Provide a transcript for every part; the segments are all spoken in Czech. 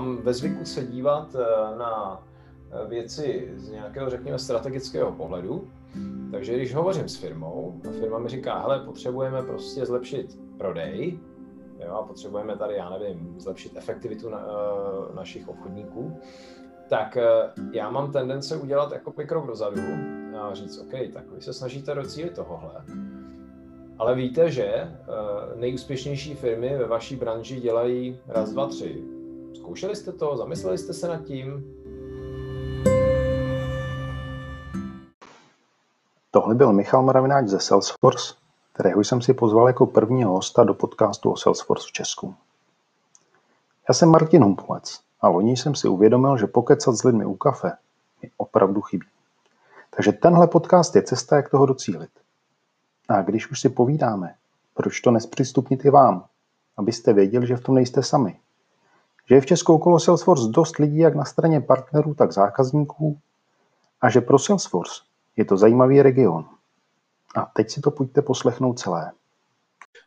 mám ve zvyku se dívat na věci z nějakého, řekněme, strategického pohledu. Takže když hovořím s firmou a firma mi říká, hele, potřebujeme prostě zlepšit prodej, jo, a potřebujeme tady, já nevím, zlepšit efektivitu na, uh, našich obchodníků, tak já mám tendence udělat jako krok dozadu a říct, OK, tak vy se snažíte docílit tohohle, ale víte, že nejúspěšnější firmy ve vaší branži dělají raz, dva, tři. Zkoušeli jste to? Zamysleli jste se nad tím? Tohle byl Michal Mravináč ze Salesforce, kterého jsem si pozval jako prvního hosta do podcastu o Salesforce v Česku. Já jsem Martin Humpolec a loni jsem si uvědomil, že pokecat s lidmi u kafe mi opravdu chybí. Takže tenhle podcast je cesta, jak toho docílit. A když už si povídáme, proč to nespřístupnit i vám, abyste věděli, že v tom nejste sami. Že je v Česku okolo Salesforce dost lidí jak na straně partnerů, tak zákazníků a že pro Salesforce je to zajímavý region. A teď si to pojďte poslechnout celé.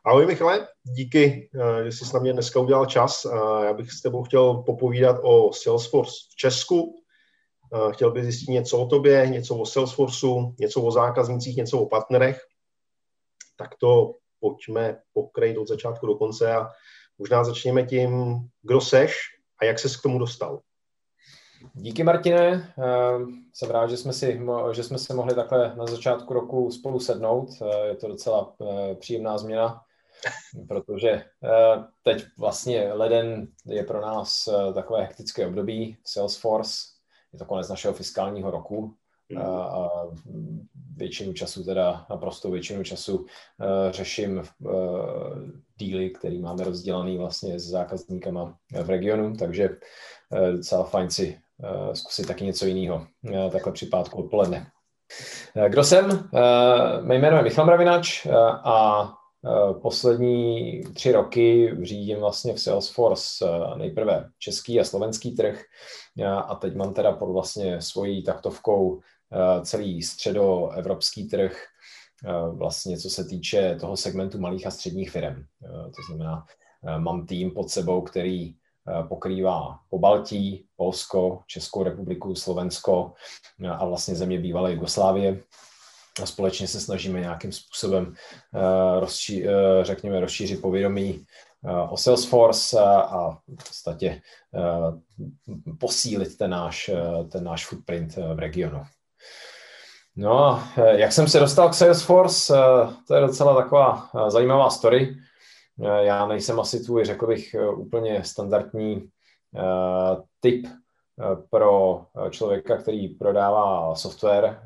Ahoj Michale, díky, eh, že jsi na mě dneska udělal čas. Já bych s tebou chtěl popovídat o Salesforce v Česku. Chtěl bych zjistit něco o tobě, něco o Salesforceu, něco o zákaznicích, něco o partnerech. Tak to pojďme pokrejt od začátku do konce a možná začněme tím, kdo seš a jak ses k tomu dostal. Díky Martine, ehm, jsem rád, že jsme, si, že jsme se mohli takhle na začátku roku spolu sednout. Eh, je to docela eh, příjemná změna, protože eh, teď vlastně leden je pro nás takové hektické období. Salesforce, je to konec našeho fiskálního roku hmm. a většinu času, teda naprosto většinu času řeším díly, který máme rozdělaný vlastně s zákazníkama v regionu, takže docela fajn si Eh, zkusit taky něco jiného, eh, takhle při pátku odpoledne. Eh, kdo jsem? Mé jméno je Michal Mravinač a poslední tři roky řídím vlastně v Salesforce nejprve český a slovenský trh a teď mám teda pod vlastně svojí taktovkou celý středoevropský trh, vlastně co se týče toho segmentu malých a středních firm. To znamená, mám tým pod sebou, který Eh, pokrývá Pobaltí, Polsko, Českou republiku, Slovensko eh, a vlastně země bývalé Jugoslávie. A společně se snažíme nějakým způsobem, eh, rozší, řekněme, rozšířit povědomí o Salesforce a v podstatě posílit ten náš, ten náš footprint v regionu. No, jak jsem se dostal k Salesforce, to je docela taková zajímavá story. Eh, já nejsem asi tvůj, řekl bych, eh, úplně standardní typ pro člověka, který prodává software,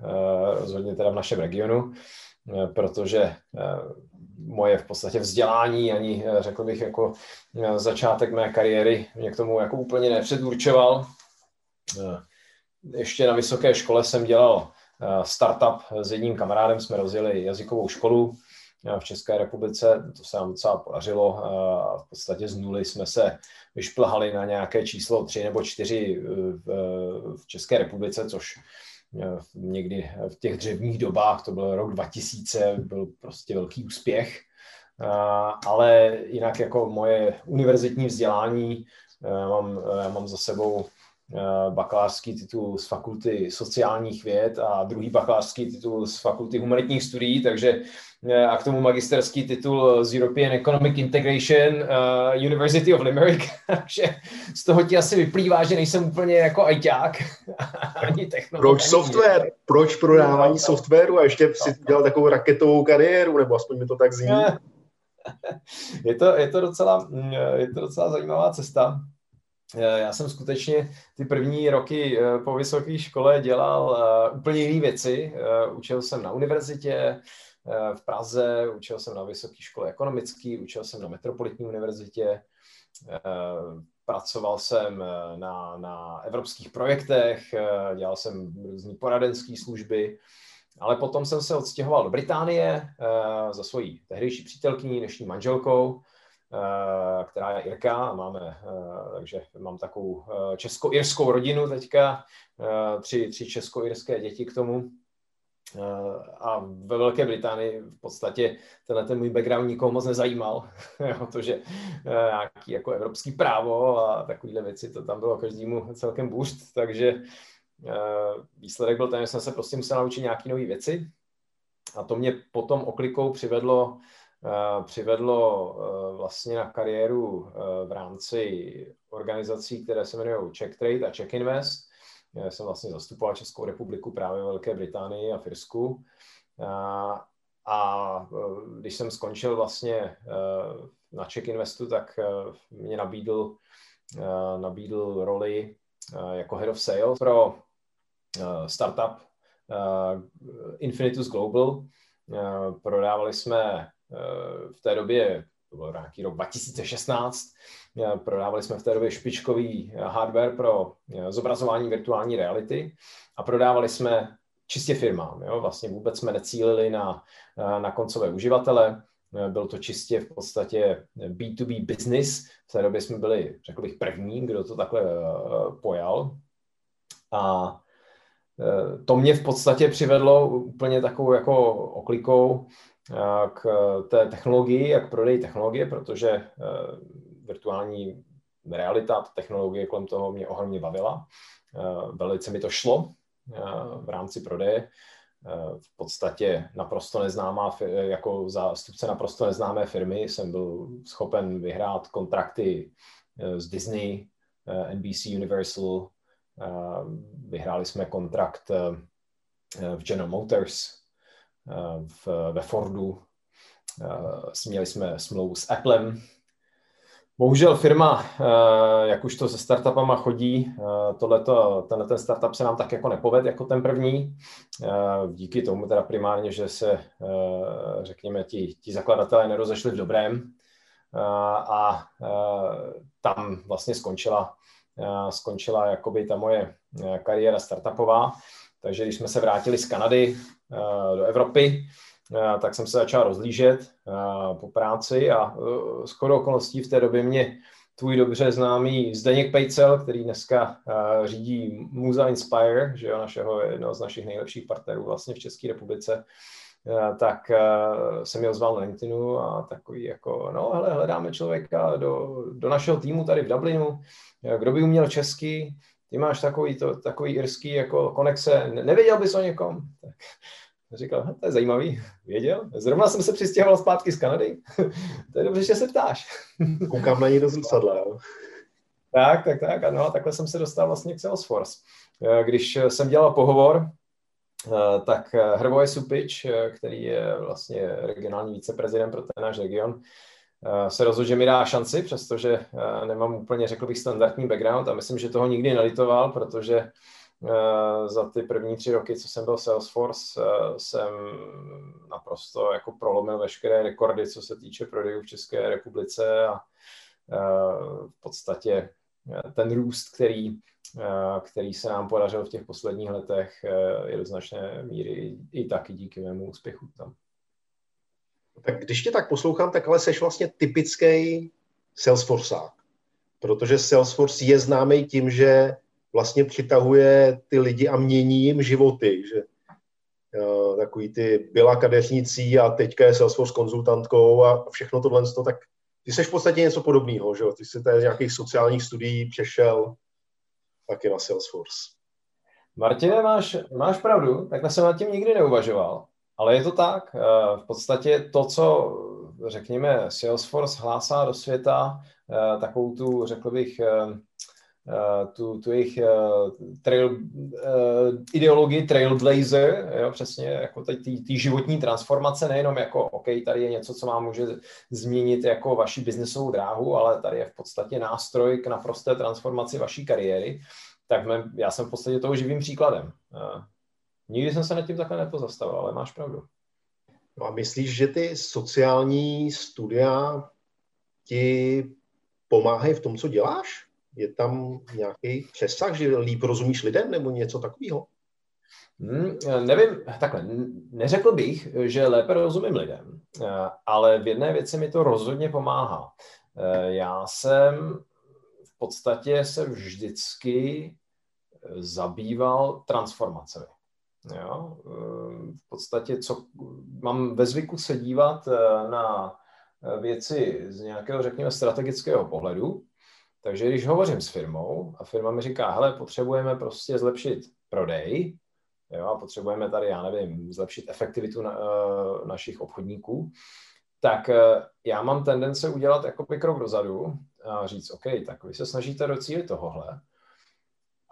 rozhodně teda v našem regionu, protože moje v podstatě vzdělání, ani řekl bych jako začátek mé kariéry mě k tomu jako úplně nepředurčoval. Ještě na vysoké škole jsem dělal startup s jedním kamarádem, jsme rozjeli jazykovou školu, v České republice. To se nám docela podařilo. V podstatě z nuly jsme se vyšplhali na nějaké číslo tři nebo čtyři v České republice, což někdy v těch dřevních dobách, to byl rok 2000, byl prostě velký úspěch. Ale jinak jako moje univerzitní vzdělání e, mám, e, mám za sebou bakalářský titul z fakulty sociálních věd a druhý bakalářský titul z fakulty humanitních studií, takže Eh, a k tomu magisterský titul z European Economic Integration uh, University of Limerick, takže z toho ti asi vyplývá, že nejsem úplně jako ajťák, ani technolog. Proč software? Ani Proč prodávání no, softwaru a ještě si no. dělal takovou raketovou kariéru, nebo aspoň mi to tak zní? Je to, je to, docela, mm, je to docela zajímavá cesta. Eh, já jsem skutečně ty první roky po vysoké škole dělal úplně jiné věci. Učil jsem na univerzitě, v Praze, učil jsem na vysoké škole ekonomické, učil jsem na Metropolitní univerzitě, eh, pracoval jsem eh, na, na evropských projektech, eh, dělal jsem různé poradenské služby, ale potom jsem se odstěhoval do Británie za svojí tehdejší přítelkyní, dnešní manželkou, která je Irka, máme, takže mám takovou česko-irskou rodinu teďka, tři, tři česko-irské děti k tomu. a ve Velké Británii v podstatě tenhle ten můj background nikoho moc nezajímal, protože nějaký jako evropský právo a takovéhle věci, to tam bylo každému celkem boost, takže výsledek byl ten, že jsem se prostě musel naučit nějaké nové věci a to mě potom oklikou přivedlo přivedlo vlastně na kariéru v rámci organizací, které se jmenují Czech Trade a Czech Invest, já jsem vlastně zastupoval Českou republiku právě ve Velké Británii a Firsku. A, a když jsem skončil vlastně na Czech Investu, tak mě nabídl, nabídl roli jako head of sales pro startup Infinitus Global. Prodávali jsme v té době, to byl nějaký rok 2016, Prodávali jsme v té době špičkový eh, hardware pro eh, zobrazování virtuální reality a prodávali jsme čistě firmám. Jo? Vlastně vůbec jsme necílili na, eh, na koncové uživatele, byl to čistě v podstatě B2B business. V té době jsme byli, řekl bych, první, kdo to takhle pojal. A to mě v podstatě přivedlo úplně takovou jako oklikou k té technologii, jak prodej technologie, protože virtuální realita, ta technologie kolem toho mě ohromně bavila. Eh, velice mi to šlo eh, v rámci prodeje. Eh, v podstatě naprosto neznámá, jako zástupce naprosto neznámé firmy jsem byl schopen vyhrát kontrakty z Disney, NBC Universal, vyhráli jsme kontrakt v General Motors, v, ve Fordu, měli jsme smlouvu s Applem, Bohužel firma, eh, jak už to se startupama chodí, eh, tohleto, tenhle ten startup se nám tak jako nepoved jako ten první. Eh, díky tomu teda primárně, že se, řekněme, ti, ti zakladatelé nerozešli v dobrém a tam vlastně skončila, skončila jakoby ta moje kariéra startupová. Takže když jsme se vrátili z Kanady do Evropy, Eh, tak jsem se začal rozlížet eh, po práci a eh, s chodou okolností v té době mě tvůj dobře známý Zdeněk Pejcel, který dneska řídí Muza Inspire, že jo, našeho, jednoho z našich nejlepších partnerů vlastně v České republice, tak jsem mi ozval na LinkedInu a takový jako, no hele, hledáme člověka do, do našeho týmu tady v Dublinu, kdo by uměl česky, ty máš takový, to, takový irský jako konexe, nevěděl bys o někom? Tak Říkal, to je zajímavý, věděl. Zrovna jsem se přistěhoval zpátky z Kanady. to je dobře, že se ptáš. Koukám na ní do zrcadla, jo. Tak, tak, tak. No, takhle jsem se dostal vlastně k Salesforce. Eh, když jsem dělal pohovor, eh, tak eh, Hrvoje Supič, který je vlastně regionální viceprezident pro ten náš region, se rozhodl, že mi dá šanci, přestože nemám úplně, řekl bych, standardní background a myslím, že toho nikdy nelitoval, protože Eh, za ty první tři roky, co jsem byl Salesforce, eh, jsem naprosto jako prolomil veškeré rekordy, co se týče prodejů v České republice a eh, v podstatě ten růst, který, který se nám podařil v těch posledních letech, je do značné míry i taky díky mému úspěchu tam. Tak když tě tak poslouchám, tak ale seš vlastně typický Salesforceák, protože Salesforce je známý tím, že vlastně přitahuje ty lidi a mění jim životy, že uh, takový ty byla kadeřnicí a teďka je Salesforce konzultantkou a všechno tohle, tak ty jsi v podstatě něco podobného, že Ty jsi z nějakých sociálních studií přešel taky na Salesforce. Martine, máš, máš pravdu, takhle jsem nad tím nikdy neuvažoval, ale je to tak. Eh, v podstatě to, co řekněme Salesforce hlásá do světa, eh, takovou tu, řekl bych, Eh, tu, tu jejich trail, ideologii Trailblazer, jo, přesně jako ty životní transformace, nejenom jako, OK, tady je něco, co vám může změnit jako vaši biznesovou dráhu, ale tady je v podstatě nástroj k naprosté transformaci vaší kariéry, tak mě, já jsem v podstatě toho živým příkladem. Nikdy jsem se nad tím takhle nepozastavil, ale máš pravdu. No a myslíš, že ty sociální studia ti pomáhají v tom, co děláš? Je tam nějaký přesah, že líp rozumíš lidem nebo něco takového? Hmm, nevím, takhle, neřekl bych, že lépe rozumím lidem, ale v jedné věci mi to rozhodně pomáhá. Já jsem v podstatě se vždycky zabýval transformacemi. Jo? V podstatě, co mám ve zvyku se dívat na věci z nějakého, řekněme, strategického pohledu. Takže když hovořím s firmou a firma mi říká, hele, potřebujeme prostě zlepšit prodej, jo, a potřebujeme tady, já nevím, zlepšit efektivitu na, uh, našich obchodníků, tak já mám tendence udělat jako krok dozadu a říct, OK, tak vy se snažíte docílit tohohle,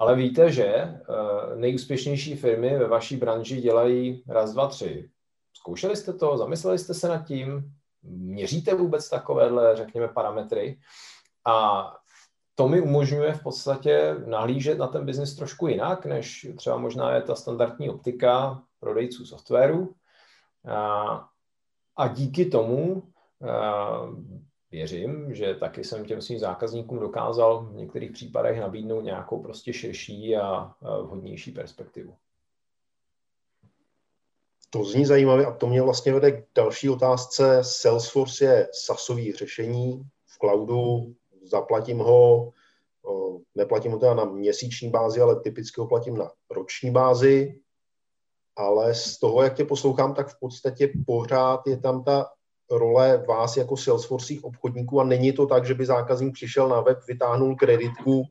ale víte, že uh, nejúspěšnější firmy ve vaší branži dělají raz, dva, tři. Zkoušeli jste to, zamysleli jste se nad tím, měříte vůbec takovéhle, řekněme, parametry a to mi umožňuje v podstatě nahlížet na ten biznis trošku jinak, než třeba možná je ta standardní optika prodejců softwaru. A, a díky tomu a, věřím, že taky jsem těm svým zákazníkům dokázal v některých případech nabídnout nějakou prostě širší a, vhodnější perspektivu. To zní zajímavě a to mě vlastně vede k další otázce. Salesforce je SASový řešení v cloudu, zaplatím ho, neplatím ho teda na měsíční bázi, ale typicky ho platím na roční bázi, ale z toho, jak tě poslouchám, tak v podstatě pořád je tam ta role vás jako Salesforceích obchodníků a není to tak, že by zákazník přišel na web, vytáhnul kreditku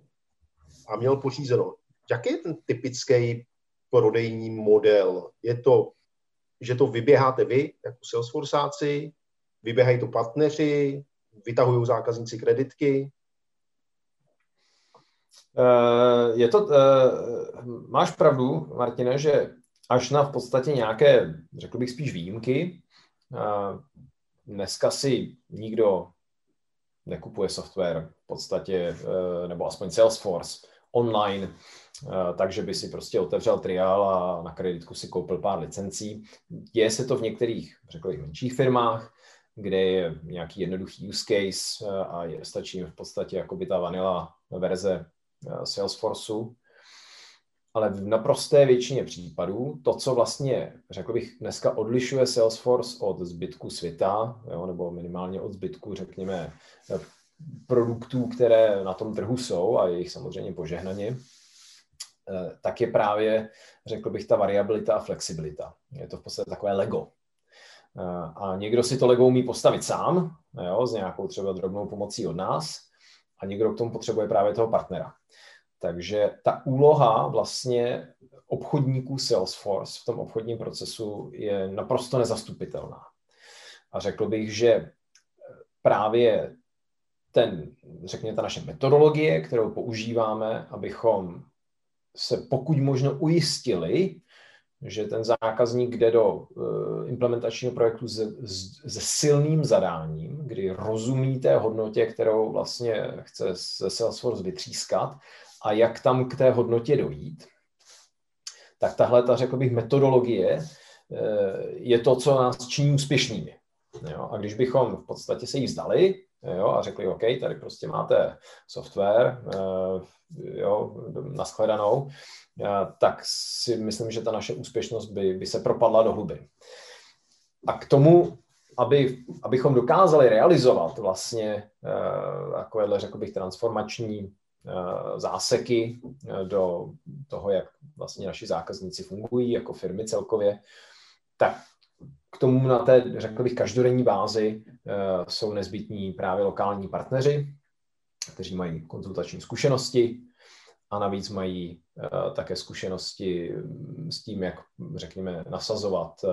a měl pořízeno. Jaký je ten typický prodejní model? Je to, že to vyběháte vy jako Salesforceáci, vyběhají to partneři, vytahují zákazníci kreditky? Eh, je to, eh, máš pravdu, Martine, že až na v podstatě nějaké, řekl bych spíš výjimky, eh, dneska si nikdo nekupuje software v podstatě, nebo aspoň Salesforce online, takže by si prostě otevřel triál a na kreditku si koupil pár licencí. Děje se to v některých, řekl bych, menších firmách, kde je nějaký jednoduchý use case eh, a je, stačí v podstatě jako by ta vanila verze eh, Salesforceu. Ale v naprosté většině případů to, co vlastně, řekl bych, dneska odlišuje Salesforce od zbytku světa, jo, nebo minimálně od zbytku, řekněme, eh, produktů, které na tom trhu jsou a jejich samozřejmě požehnaně, tak je právě, řekl bych, ta variabilita a flexibilita. Je to v podstatě takové Lego. A někdo si to Lego umí postavit sám, jo, s nějakou třeba drobnou pomocí od nás, a někdo k tomu potřebuje právě toho partnera. Takže ta úloha vlastně obchodníků Salesforce v tom obchodním procesu je naprosto nezastupitelná. A řekl bych, že právě ten, řekněme, ta naše metodologie, kterou používáme, abychom se pokud možno ujistili, že ten zákazník jde do eh, implementačního projektu se, se silným zadáním, kdy rozumí té hodnotě, kterou vlastně chce se Salesforce vytřískat a jak tam k té hodnotě dojít, tak tahle, ta, řekl bych, metodologie eh, je to, co nás činí úspěšnými. Jo? A když bychom v podstatě se jí vzdali jo, a řekli, OK, tady prostě máte software eh, jo, naschledanou, tak si myslím, že ta naše úspěšnost by, by se propadla do hluby. A k tomu, aby, abychom dokázali realizovat vlastně takovéhle, řekl bych, transformační záseky uh, do toho, jak vlastně naši zákazníci fungují jako firmy celkově, tak k tomu na té, řekl bych, každodenní bázi jsou nezbytní právě lokální partneři, kteří mají konzultační zkušenosti, a navíc mají také zkušenosti s tím, jak, řekněme, nasazovat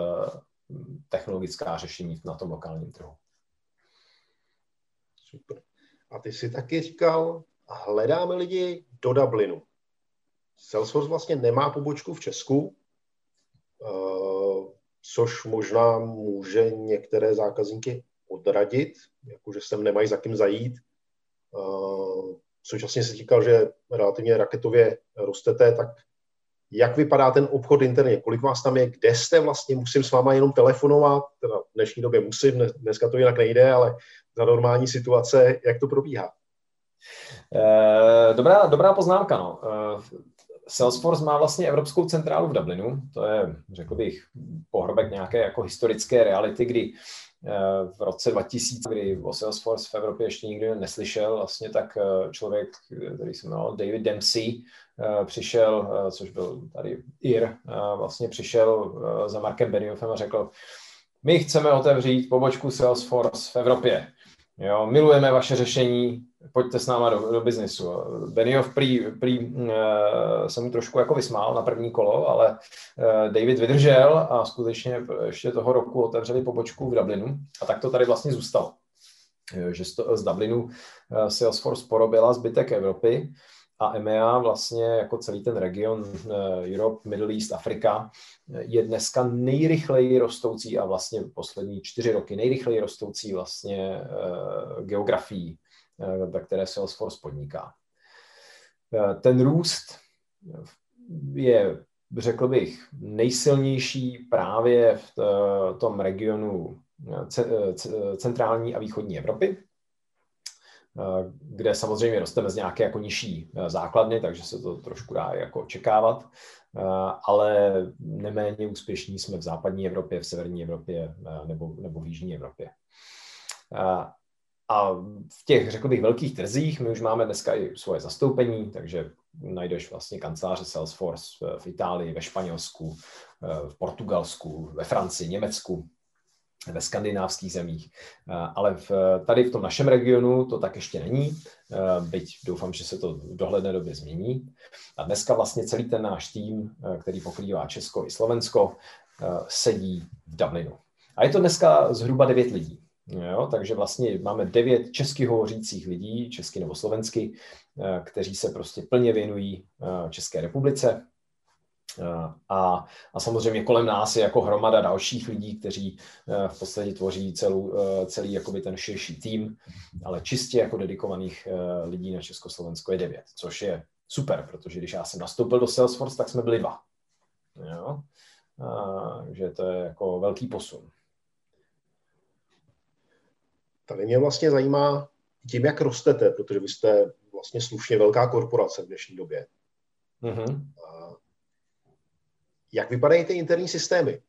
technologická řešení na tom lokálním trhu. Super. A ty si taky říkal, hledáme lidi do Dublinu. Salesforce vlastně nemá pobočku v Česku, uh, což možná může některé zákazníky odradit, jakože sem nemají za kým zajít. Uh, současně si říkal, že relativně raketově rostete, tak jak vypadá ten obchod interně, kolik vás tam je, kde jste vlastně, musím s váma jenom telefonovat, teda v dnešní době musím, dneska to jinak nejde, ale za normální situace, jak to probíhá? Eh, dobrá, dobrá poznámka. No. Eh, Salesforce má vlastně Evropskou centrálu v Dublinu, to je, řekl bych, pohrobek nějaké jako historické reality, kdy v roce 2000, kdy o Salesforce v Evropě ještě nikdy neslyšel, vlastně tak člověk, který se jmenoval David Dempsey, přišel, což byl tady IR, vlastně přišel za Markem Benioffem a řekl, my chceme otevřít pobočku Salesforce v Evropě. Jo, milujeme vaše řešení, pojďte s náma do, do biznisu. Benioff prý, prý uh, se mu trošku jako vysmál na první kolo, ale uh, David vydržel a skutečně ještě toho roku otevřeli pobočku v Dublinu a tak to tady vlastně zůstalo. Že z Dublinu uh, Salesforce porobila zbytek Evropy a EMEA vlastně jako celý ten region Europe, Middle East, Afrika je dneska nejrychleji rostoucí a vlastně poslední čtyři roky nejrychleji rostoucí vlastně geografií Eh, ve které Salesforce podniká. Eh, ten růst je, řekl bych, nejsilnější právě v tom regionu eh, centrální a východní Evropy, kde samozřejmě rosteme z nějaké jako nižší základny, takže se to trošku dá jako očekávat, ale neméně úspěšní jsme v západní Evropě, v severní Evropě nebo, nebo v jižní Evropě. A v těch, řekl bych, velkých trzích my už máme dneska i svoje zastoupení, takže najdeš vlastně kanceláře Salesforce v Itálii, ve Španělsku, v Portugalsku, ve Francii, Německu, ve skandinávských zemích. Ale v, tady v tom našem regionu to tak ještě není, byť doufám, že se to v dohledné době změní. A dneska vlastně celý ten náš tým, který pokrývá Česko i Slovensko, sedí v Dublinu. A je to dneska zhruba 9 lidí. Jo, takže vlastně máme devět česky hovořících lidí, česky nebo slovensky, eh, kteří se prostě plně věnují eh, České republice. Eh, a, a samozřejmě kolem nás je jako hromada dalších lidí, kteří v podstatě tvoří celou, celý jakoby ten širší tým, ale čistě jako dedikovaných lidí na Československo je devět, což je super, protože když já jsem nastoupil do Salesforce, tak jsme byli dva. Jo? Takže to je jako velký posun. Tady mě vlastně zajímá tím, jak rostete, protože vy jste vlastně slušně velká korporace v dnešní době. Mm-hmm. Jak vypadají ty interní systémy?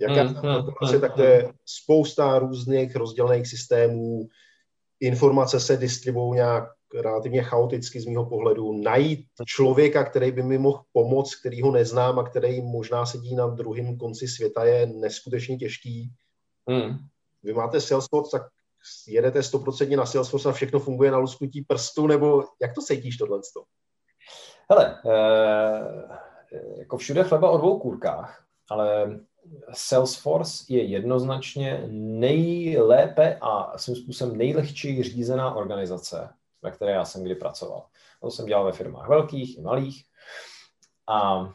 Jaká mm-hmm. korporace, tak to je spousta různých rozdělených systémů, informace se distribuují nějak relativně chaoticky z mého pohledu. Najít člověka, který by mi mohl pomoct, který ho neznám a který možná sedí na druhém konci světa, je neskutečně těžký. Mm. Vy máte Salesforce, tak jedete 100% na Salesforce a všechno funguje na lusknutí prstu, nebo jak to cítíš tohle? Hele, eh, jako všude chleba o dvou kůrkách, ale Salesforce je jednoznačně nejlépe a svým způsobem nejlehčí řízená organizace, ve které já jsem kdy pracoval. To jsem dělal ve firmách velkých i malých. A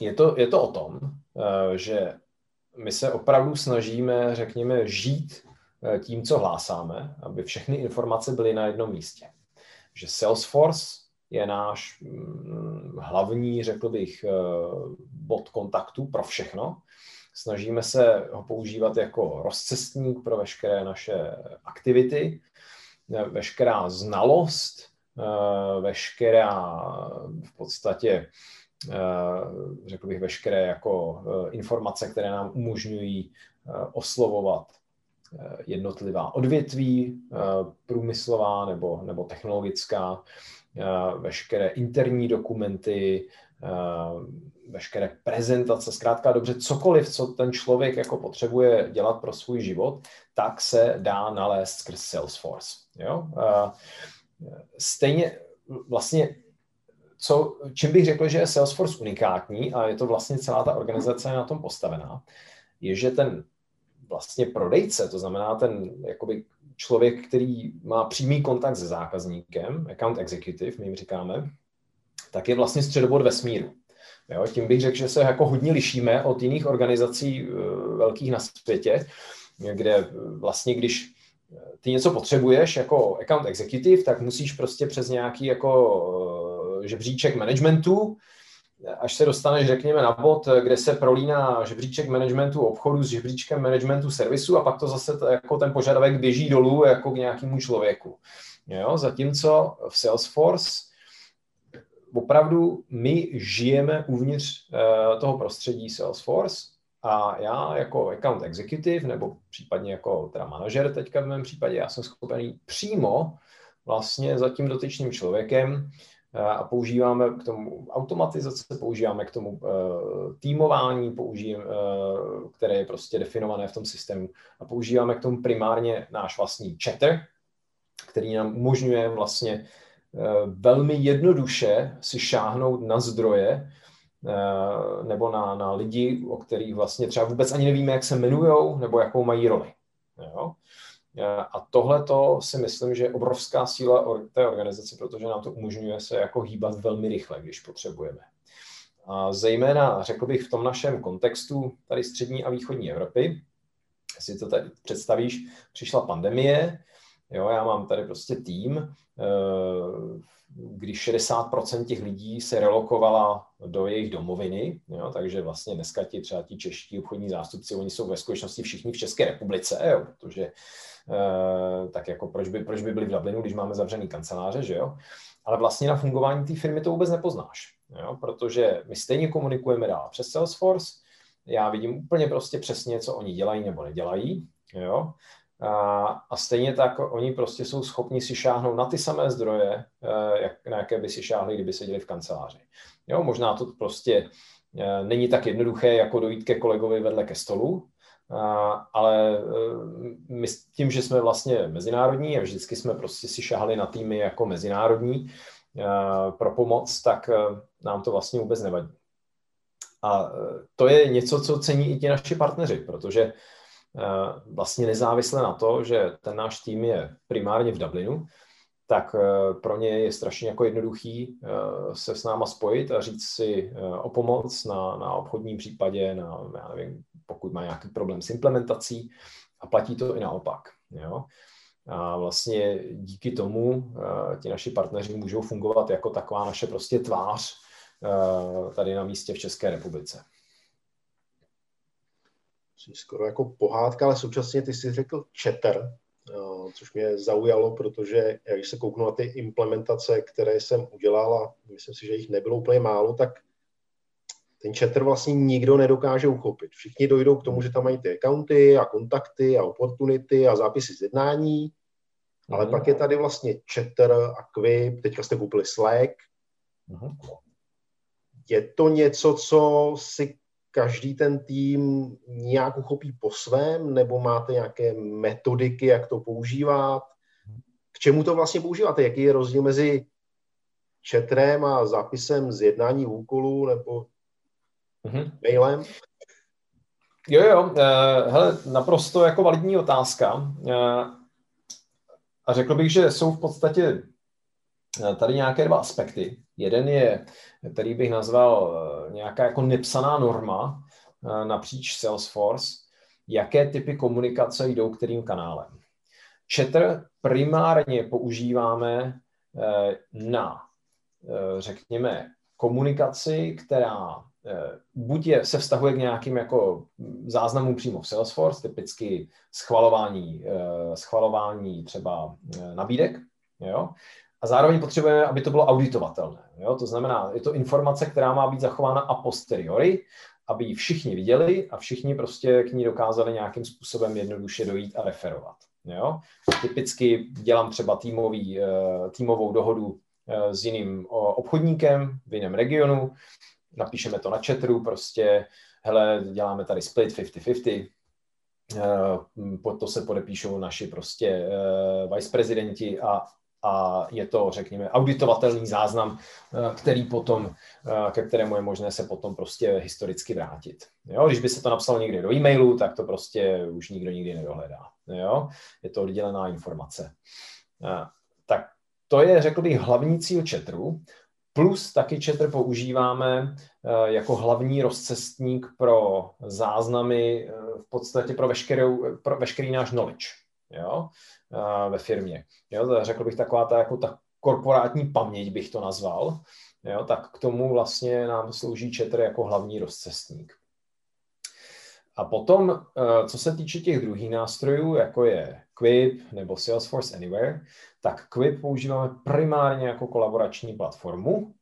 je to, je to o tom, eh, že my se opravdu snažíme, řekněme, žít Eh, tím, co hlásáme, aby všechny informace byly na jednom místě. Že Salesforce je náš mm, hlavní, řekl bych, eh, bod kontaktu pro všechno. Snažíme se ho používat jako rozcestník pro veškeré naše aktivity, eh, veškerá znalost, veškerá v podstatě řekl bych, veškeré jako informace, které nám umožňují oslovovat Eh, jednotlivá odvětví, eh, průmyslová nebo, nebo technologická, eh, veškeré interní dokumenty, veškeré prezentace, zkrátka dobře, cokoliv, co ten člověk jako potřebuje dělat pro svůj život, tak se dá nalézt skrz Salesforce. Jo? Stejně vlastně co, čím bych řekl, že je Salesforce unikátní a je to vlastně celá ta organizace na tom postavená, je, že ten vlastně prodejce, to znamená ten jakoby člověk, který má přímý kontakt se zákazníkem, account executive, my jim říkáme, tak je vlastně středobod vesmíru. Jo, tím bych řekl, že se jako hodně lišíme od jiných organizací eh, velkých na světě, kde vlastně když ty něco potřebuješ jako account executive, tak musíš prostě přes nějaký jako eh, žebříček managementu až se dostaneš, řekněme, na bod, kde se prolíná žebříček managementu obchodu s žebříčkem managementu servisu a pak to zase t- jako ten požadavek běží dolů jako k nějakému člověku. Jo? Zatímco v Salesforce opravdu my žijeme uvnitř uh, toho prostředí Salesforce a já jako account executive, nebo případně jako teda manažer teďka v mém případě, já jsem schopený přímo vlastně za tím dotyčným člověkem a používáme k tomu automatizace, používáme k tomu uh, týmování, používáme, uh, které je prostě definované v tom systému a používáme k tomu primárně náš vlastní chatter, který nám umožňuje vlastně velmi jednoduše si šáhnout na zdroje nebo na, na lidi, o kterých vlastně třeba vůbec ani nevíme, jak se jmenují nebo jakou mají roli. Jo? A tohle to si myslím, že je obrovská síla té organizace, protože nám to umožňuje se jako hýbat velmi rychle, když potřebujeme. A zejména, řekl bych, v tom našem kontextu tady střední a východní Evropy, si to tady představíš, přišla pandemie, jo, já mám tady prostě tým, eh, když 60% těch lidí se relokovala do jejich domoviny, jo, takže vlastně dneska ti třeba ti čeští obchodní zástupci, oni jsou ve skutečnosti všichni v České republice, jo, protože Eh, tak jako proč by, proč by byli v Dublinu, když máme zavřený kanceláře, že jo? Ale vlastně na fungování té firmy to vůbec nepoznáš, jo? protože my stejně komunikujeme dál přes Salesforce, já vidím úplně prostě přesně, co oni dělají nebo nedělají, jo? A, a stejně tak oni prostě jsou schopni si šáhnout na ty samé zdroje, eh, jak, na jaké by si šáhli, kdyby seděli v kanceláři. Jo, možná to prostě eh, není tak jednoduché, jako dojít ke kolegovi vedle ke stolu, ale e, my s tím, že jsme vlastně mezinárodní a vždycky jsme prostě si šahali na týmy jako mezinárodní pro pomoc, tak nám to vlastně vůbec nevadí. A to je něco, co cení i ti naši partneři, protože vlastně nezávisle na to, že ten náš tým je primárně v Dublinu, tak pro ně je strašně jako jednoduchý se s náma spojit a říct si o pomoc na, na obchodním případě, na, já nevím, pokud má nějaký problém s implementací a platí to i naopak. Jo? A vlastně díky tomu ti naši partneři můžou fungovat jako taková naše prostě tvář tady na místě v České republice. Skoro jako pohádka, ale současně ty jsi řekl chatter, uh, což mě zaujalo, protože když se kouknu na ty implementace, které jsem udělal a myslím si, že jich nebylo úplně málo, tak ten chatter vlastně nikdo nedokáže uchopit. Všichni dojdou k tomu, že tam mají ty accounty a kontakty a opportunity a zápisy z jednání, mm-hmm. ale mhm. pak je tady vlastně chatter a Quip, teďka jste koupili Slack. Mm-hmm. Je to něco, co si každý ten tým nějak uchopí po svém, nebo máte nějaké metodiky, jak to používat? K čemu to vlastně používáte? Jaký je rozdíl mezi chatrem a zápisem z jednání úkolů, nebo mm-hmm. mailem? Jo, jo, uh, hele, naprosto jako validní otázka. Uh, a řekl bych, že jsou v podstatě tady nějaké dva aspekty. Jeden je, který bych nazval uh, nějaká jako nepsaná norma uh, napříč Salesforce, jaké typy komunikace jdou kterým kanálem. Chatter primárně používáme na, řekněme, komunikaci, která Eh, buď je, se vztahuje k nějakým jako záznamům přímo v Salesforce, typicky schvalování, eh, schvalování třeba eh, nabídek, jo? A zároveň potřebujeme, aby to bylo auditovatelné. Jo? To znamená, je to informace, která má být zachována a posteriori, aby ji všichni viděli a všichni prostě k ní dokázali nějakým způsobem jednoduše dojít a referovat. Jo? Typicky dělám třeba týmový, týmovou dohodu s jiným obchodníkem v jiném regionu, napíšeme to na chatru, prostě, hele, děláme tady split 50-50, uh, pod to se podepíšou naši prostě viceprezidenti a, a je to, řekněme, auditovatelný záznam, uh, který potom, uh, ke kterému je možné se potom prostě historicky vrátit. Jo? Když by se to napsalo někde do e-mailu, tak to prostě už nikdo nikdy nedohledá. Jo? Je to oddělená informace. Uh, tak to je, řekl bych, hlavní cíl chatru. Plus taky chatter používáme eh, jako hlavní rozcestník pro záznamy, eh, v podstatě pro, veškerou, pro veškerý náš knowledge jo, ve firmě. Jo, řekl bych taková ta, jako ta korporátní paměť bych to nazval. Jo, tak k tomu vlastně nám slouží chatter jako hlavní rozcestník. A potom, co se týče těch druhých nástrojů, jako je Quip nebo Salesforce Anywhere, tak Quip používáme primárně jako kolaborační platformu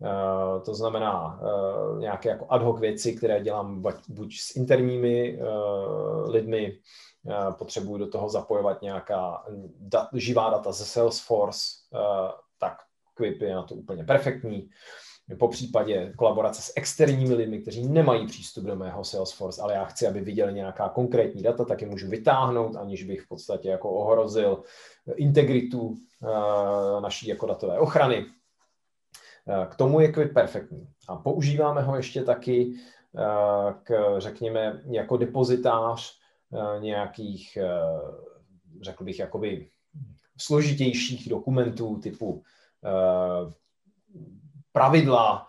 Uh, to znamená uh, nějaké jako ad hoc věci, které dělám buď s interními uh, lidmi, potřebuji do toho zapojovat nějaká dat, živá data ze Salesforce, tak Quip je na to úplně perfektní. Po případě kolaborace s externími lidmi, kteří nemají přístup do mého Salesforce, ale já chci, aby viděli nějaká konkrétní data, tak je můžu vytáhnout, aniž bych v podstatě jako ohrozil integritu naší jako datové ochrany. K tomu je Quip perfektní. A používáme ho ještě taky k, řekněme, jako depozitář Eh, nějakých, eh, řekl bych, jakoby složitějších dokumentů typu eh, pravidla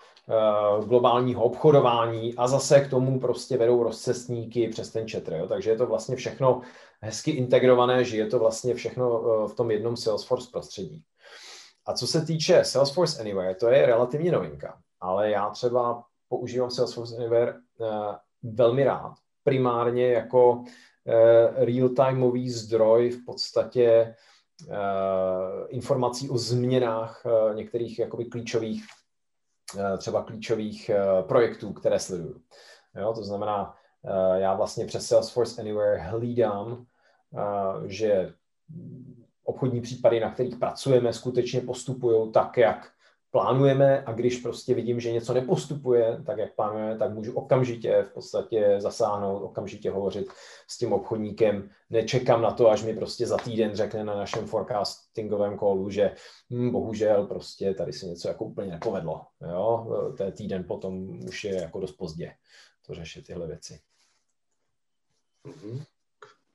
globálního obchodování a zase k tomu prostě vedou rozcestníky přes ten chat. Jo? Takže je to vlastně všechno hezky integrované, že je to vlastně všechno v tom jednom Salesforce prostředí. A co se týče Salesforce Anywhere, to je relativně novinka, ale já třeba používám Salesforce Anywhere velmi rád, primárně jako Eh, real-timeový zdroj v podstatě eh, informací o změnách eh, některých jakoby klíčových, třeba klíčových projektů, které sleduju. Jo, to znamená, já vlastně přes Salesforce Anywhere hlídám, že obchodní případy, na kterých pracujeme, skutečně postupují tak, jak plánujeme a když prostě vidím, že něco nepostupuje tak, jak plánujeme, tak můžu okamžitě v podstatě zasáhnout, okamžitě hovořit s tím obchodníkem. Nečekám na to, až mi prostě za týden řekne na našem forecastingovém callu, že hm, bohužel prostě tady se něco jako úplně nepovedlo. Jo? Je týden potom už je jako dost pozdě to řešit tyhle věci. Mm-hmm.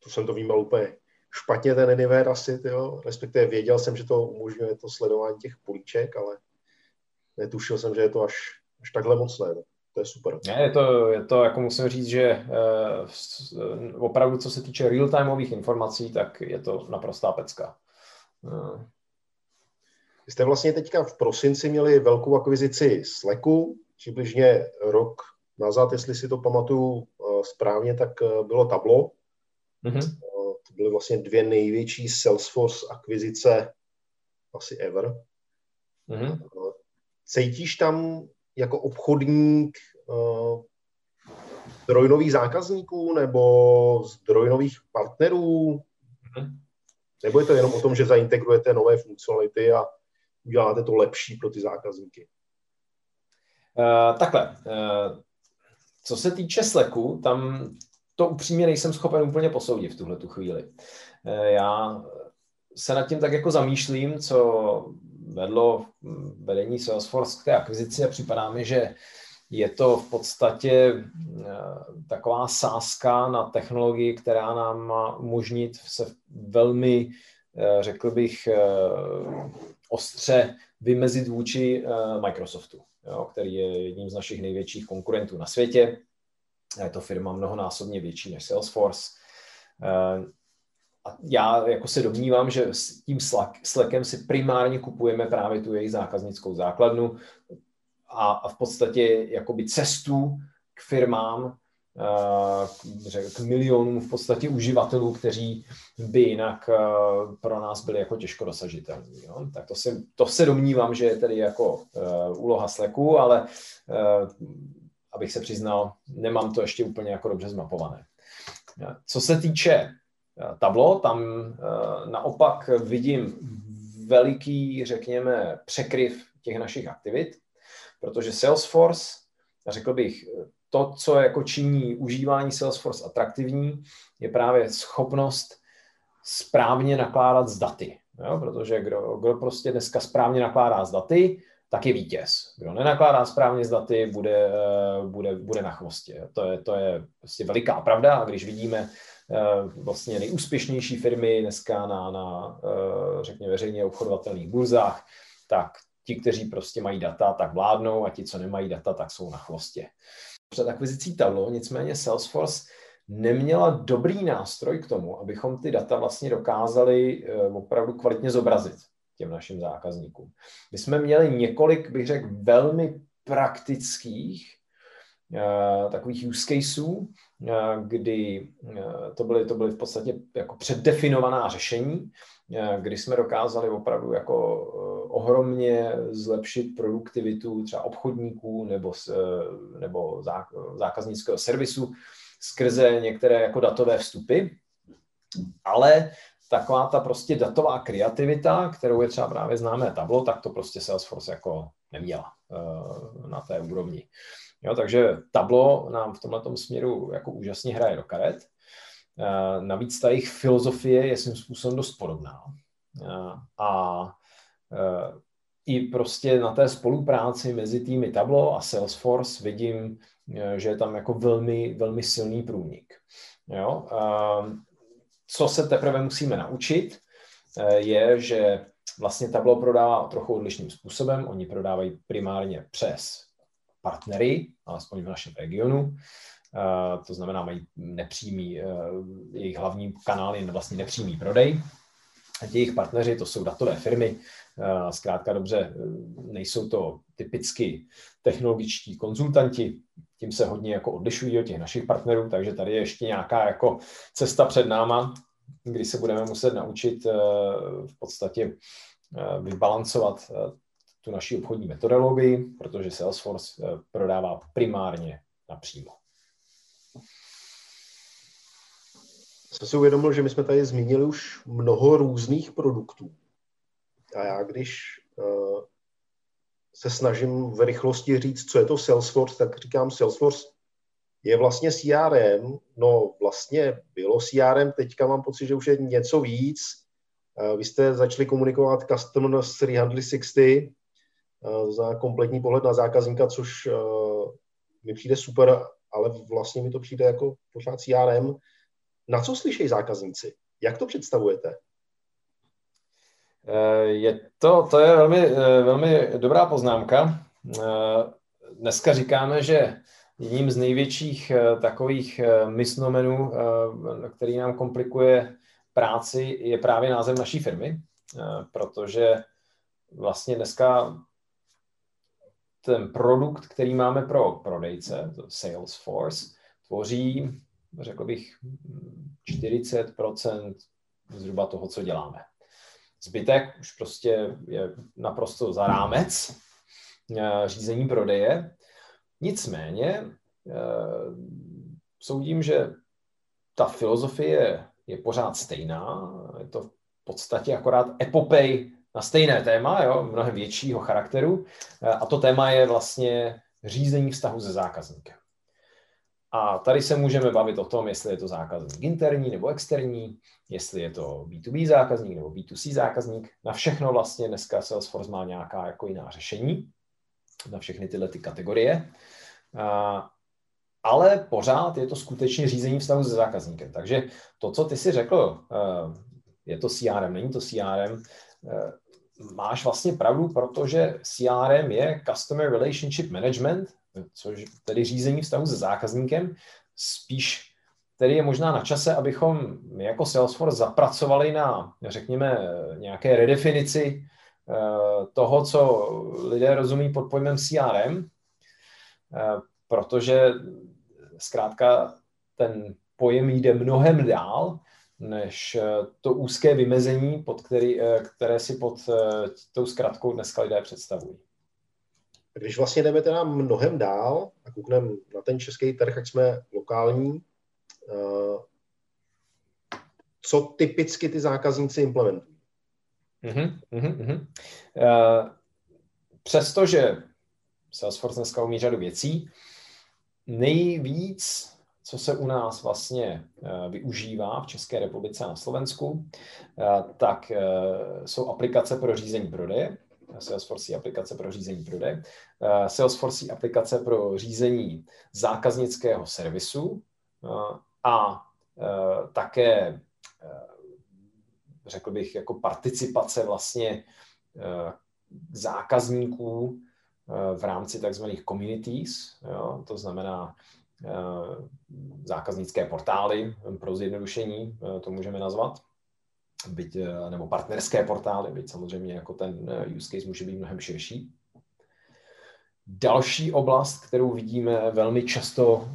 To jsem to vnímal úplně špatně ten Anywhere asi, tyjo. respektive věděl jsem, že to umožňuje to sledování těch políček, ale netušil jsem, že je to až, až takhle mocné. No. To je super. Ne, je to, je to, jako musím říct, že uh, opravdu, co se týče real-timeových informací, tak je to naprostá pecka. Uh. Vy jste vlastně teďka v prosinci měli velkou akvizici Slacku, přibližně rok nazad, jestli si to pamatuju správně, tak bylo Tablo. Mm-hmm. To byly vlastně dvě největší Salesforce akvizice asi ever. Mm-hmm. Cítíš tam jako obchodník uh, zdroj nových zákazníků nebo zdroj nových partnerů? Mm-hmm. Nebo je to jenom o tom, že zaintegrujete nové funkcionality a uděláte to lepší pro ty zákazníky? Uh, takhle. Uh, co se týče Slacku, tam to upřímně nejsem schopen úplně posoudit v tuhle tu chvíli. Uh, já se nad tím tak jako zamýšlím, co vedlo vedení Salesforce k té akvizici a připadá mi, že je to v podstatě eh, taková sázka na technologii, která nám má umožnit se velmi, eh, řekl bych, eh, ostře vymezit vůči Microsoftu, jo, který je jedním z našich největších konkurentů na světě. Je to firma mnohonásobně větší než Salesforce. A já jako se domnívám, že s tím Slackem si primárně kupujeme právě tu jejich zákaznickou základnu a, a v podstatě jakoby cestu k firmám, k, k milionům v podstatě uživatelů, kteří by jinak pro nás byli jako těžko dosažitelní. Jo? Tak to se, to se domnívám, že je tedy jako uh, úloha Slacku, ale abych se přiznal, nemám to ještě úplně jako dobře zmapované. Co se týče Eh, tablo, tam eh, naopak vidím veliký, řekněme, překryv těch našich aktivit, protože Salesforce, řekl bych, to, co jako činí užívání Salesforce atraktivní, je právě schopnost správně nakládat s daty. Jo? Protože kdo, kdo prostě dneska správně nakládá s daty, tak je vítěz. Kdo nenakládá správně s daty, bude, eh, bude, bude na chvostě. To je, to je prostě veliká pravda a když vidíme vlastně nejúspěšnější firmy dneska na, na eh, řekněme, veřejně obchodovatelných burzách, tak ti, kteří prostě mají data, tak vládnou a ti, co nemají data, tak jsou na chvostě. Před akvizicí Tableau nicméně Salesforce neměla dobrý nástroj k tomu, abychom ty data vlastně dokázali eh, opravdu kvalitně zobrazit těm našim zákazníkům. My jsme měli několik, bych řekl, velmi praktických takových use caseů, kdy to byly, to byly v podstatě jako předdefinovaná řešení, kdy jsme dokázali opravdu jako ohromně zlepšit produktivitu třeba obchodníků nebo, nebo zákaznického servisu skrze některé jako datové vstupy, ale taková ta prostě datová kreativita, kterou je třeba právě známé tablo, tak to prostě Salesforce jako neměla na té úrovni. Jo, takže tablo nám v tomto směru jako úžasně hraje do karet. Uh, navíc ta jejich filozofie je svým způsobem dost podobná. Uh, a uh, i prostě na té spolupráci mezi týmy Tableau a Salesforce vidím, že je tam jako velmi, velmi silný průnik. Jo? Co se teprve musíme naučit, eh, je, že vlastně Tableau prodává trochu odlišným způsobem. Oni prodávají primárně přes partnery, alespoň v našem regionu. Eh, to znamená, mají nepřímý, eh, jejich hlavní kanál je vlastně nepřímý prodej. A jejich partneři, to jsou datové firmy, zkrátka dobře, nejsou to typicky technologičtí konzultanti, tím se hodně jako odlišují od těch našich partnerů, takže tady je ještě nějaká jako cesta před náma, kdy se budeme muset naučit eh, v podstatě eh, vybalancovat eh, tu naši obchodní metodologii, protože Salesforce prodává primárně napřímo. Jsem si uvědomil, že my jsme tady zmínili už mnoho různých produktů. A já když se snažím v rychlosti říct, co je to Salesforce, tak říkám, Salesforce je vlastně CRM, no vlastně bylo CRM, teďka mám pocit, že už je něco víc. Vy jste začali komunikovat Customer 360 za kompletní pohled na zákazníka, což mi přijde super, ale vlastně mi to přijde jako pořád CRM. Na co slyšejí zákazníci? Jak to představujete? Eh, je to, to je velmi, eh, velmi dobrá poznámka. Eh, dneska říkáme, že jedním z největších takových misnomenů, který nám komplikuje práci, je právě název naší firmy, protože vlastně dneska ten produkt, který máme pro prodejce, to Salesforce, tvoří, řekl bych, 40% zhruba toho, co děláme. Zbytek už prostě je naprosto za rámec eh, řízení prodeje. Nicméně eh, soudím, že ta filozofie je pořád stejná. Je to v podstatě akorát epopej na stejné téma, jo, mnohem většího charakteru. Eh, a to téma je vlastně řízení vztahu se zákazníkem. A tady se můžeme bavit o tom, jestli je to zákazník interní nebo externí, jestli je to B2B zákazník nebo B2C zákazník. Na všechno vlastně dneska Salesforce má nějaká jako jiná řešení, na všechny tyhle ty kategorie. A, ale pořád je to skutečně řízení vztahu se zákazníkem. Takže to, co ty si řekl, eh, je to CRM, není to CRM, máš vlastně pravdu, protože CRM je Customer Relationship Management, což tedy řízení vztahu se zákazníkem, spíš tedy je možná na čase, abychom my jako Salesforce zapracovali na, řekněme, nějaké redefinici eh, toho, co lidé rozumí pod pojmem CRM, eh, protože zkrátka ten pojem jde mnohem dál, než eh, to úzké vymezení, pod který, které si pod tou zkratkou dneska lidé představují. Když vlastně jdeme teda mnohem dál a koukneme na ten český trh, ať jsme lokální, eh, co typicky ty zákazníci implementují? Mm-hmm, mm-hmm. Uh, přestože Salesforce dneska umí řadu věcí, nejvíc, co se u nás vlastně uh, využívá v České republice a na Slovensku, uh, tak jsou aplikace pro řízení prodeje, Salesforce aplikace pro řízení prodeje, eh, Salesforce aplikace pro řízení zákaznického servisu eh, a eh, také řekl bych jako participace vlastně zákazníků v rámci takzvaných communities, jo, to znamená zákaznické portály pro zjednodušení, to můžeme nazvat byť, eh, nebo partnerské portály, byť samozřejmě jako ten eh, use case může být mnohem širší. Další oblast, kterou vidíme velmi často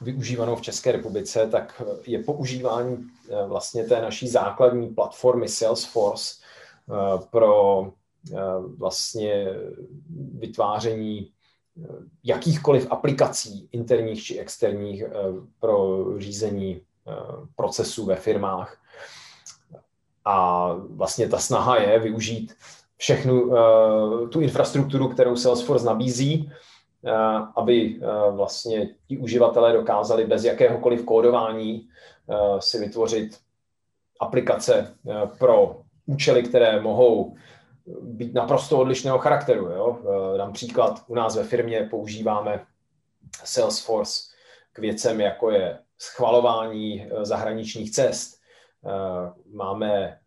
využívanou v České republice, tak je používání vlastně té naší základní platformy Salesforce pro vlastně vytváření jakýchkoliv aplikací interních či externích pro řízení procesů ve firmách. A vlastně ta snaha je využít všechnu tu infrastrukturu, kterou Salesforce nabízí, aby vlastně ti uživatelé dokázali bez jakéhokoliv kódování si vytvořit aplikace pro účely, které mohou být naprosto odlišného charakteru. Jo? Dám příklad, u nás ve firmě používáme Salesforce k věcem, jako je schvalování zahraničních cest. Máme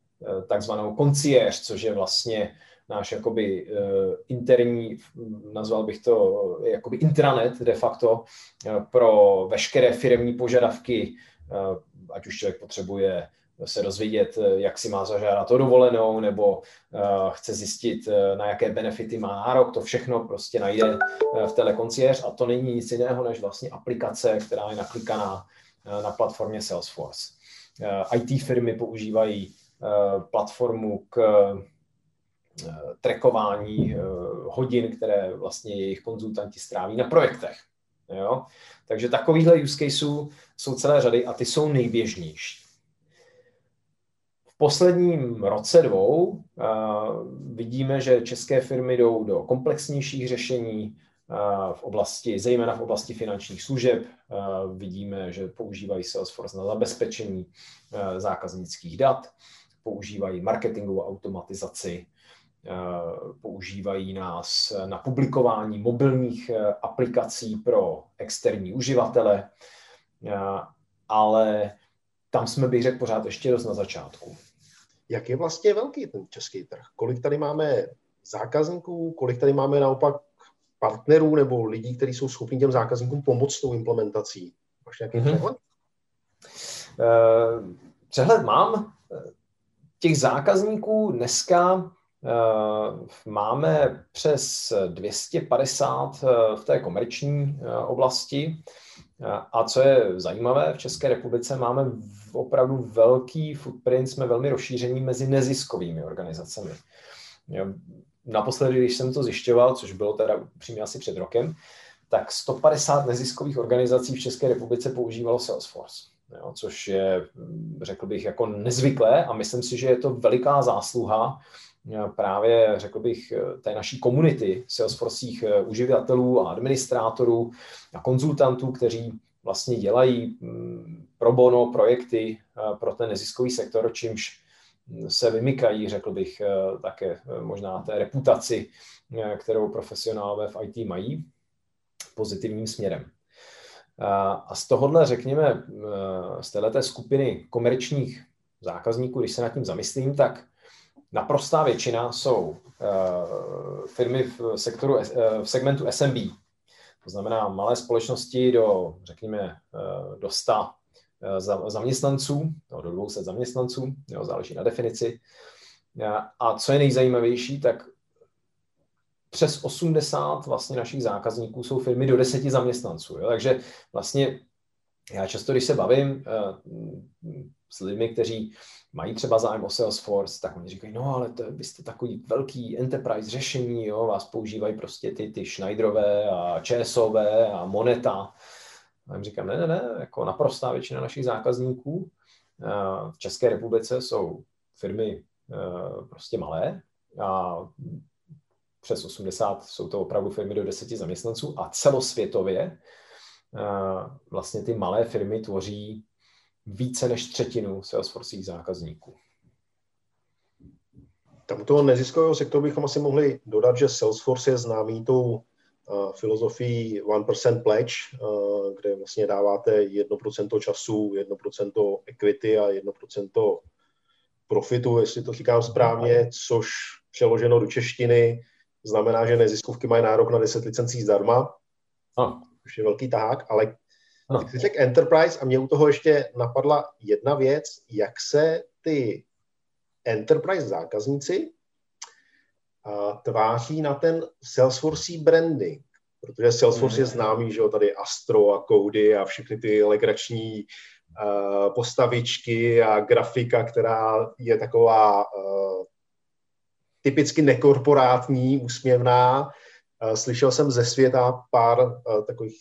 takzvanou concierge, což je vlastně náš jakoby interní, nazval bych to jakoby intranet de facto pro veškeré firmní požadavky, ať už člověk potřebuje se dozvědět, jak si má zažádat o dovolenou, nebo chce zjistit, na jaké benefity má nárok, to všechno prostě najde v telekoncierge a to není nic jiného, než vlastně aplikace, která je naklikaná na platformě Salesforce. IT firmy používají platformu k trackování hodin, které vlastně jejich konzultanti stráví na projektech. Jo? Takže takovýchhle use caseů jsou celé řady a ty jsou nejběžnější posledním roce dvou vidíme, že české firmy jdou do komplexnějších řešení v oblasti, zejména v oblasti finančních služeb. Vidíme, že používají Salesforce na zabezpečení zákaznických dat, používají marketingovou automatizaci, používají nás na publikování mobilních aplikací pro externí uživatele, ale tam jsme, bych řekl, pořád ještě dost na začátku jak je vlastně velký ten český trh. Kolik tady máme zákazníků, kolik tady máme naopak partnerů nebo lidí, kteří jsou schopni těm zákazníkům pomoct s tou implementací. Máš nějaký mm-hmm. přehled? Uh, přehled mám. Těch zákazníků dneska uh, máme přes 250 uh, v té komerční oblasti. A co je zajímavé, v České republice máme opravdu velký footprint, jsme velmi rozšíření mezi neziskovými organizacemi. Naposledy, když jsem to zjišťoval, což bylo teda přímě asi před rokem, tak 150 neziskových organizací v České republice používalo Salesforce, jo, což je, řekl bych, jako nezvyklé a myslím si, že je to veliká zásluha právě, řekl bych, té naší komunity Salesforceích eh, uživatelů a administrátorů a konzultantů, kteří vlastně dělají mm, pro bono projekty eh, pro ten neziskový sektor, čímž se vymykají, řekl bych, eh, také možná té reputaci, kterou profesionálové v IT mají, pozitivním směrem. A z tohohle, řekněme, z této skupiny komerčních zákazníků, když se nad tím zamyslím, tak naprostá většina jsou uh, firmy v, sektoru, uh, v segmentu SMB. To znamená malé společnosti do, řekněme, uh, do 100 uh, zaměstnanců, no, do 200 zaměstnanců, jo, záleží na definici. A co je nejzajímavější, tak přes 80 vlastně našich zákazníků jsou firmy do 10 zaměstnanců. Jo? Takže vlastně já často, když se bavím s lidmi, kteří mají třeba zájem o Salesforce, tak oni říkají, no ale to, vy jste takový velký enterprise řešení, jo, vás používají prostě ty, ty Schneiderové a ČSové a Moneta. A jim říkám, ne, ne, ne, jako naprostá většina našich zákazníků eh, v České republice jsou firmy eh, prostě malé a přes 80 jsou to opravdu firmy do 10 zaměstnanců a celosvětově eh, vlastně ty malé firmy tvoří více než třetinu Salesforceích zákazníků. Tam u toho neziskového sektoru bychom asi mohli dodat, že Salesforce je známý tou uh, filozofií 1% pledge, uh, kde vlastně dáváte 1% času, 1% equity a 1% profitu, jestli to říkám správně, což přeloženo do češtiny znamená, že neziskovky mají nárok na 10 licencí zdarma, a. což je velký tahák, ale No. Tak jsi řekl Enterprise a mě u toho ještě napadla jedna věc, jak se ty Enterprise zákazníci tváří na ten Salesforce branding, protože Salesforce je mhm. známý, že jo, tady Astro a Cody a všechny ty legrační uh, postavičky a grafika, která je taková uh, typicky nekorporátní, úsměvná. Uh, slyšel jsem ze světa pár uh, takových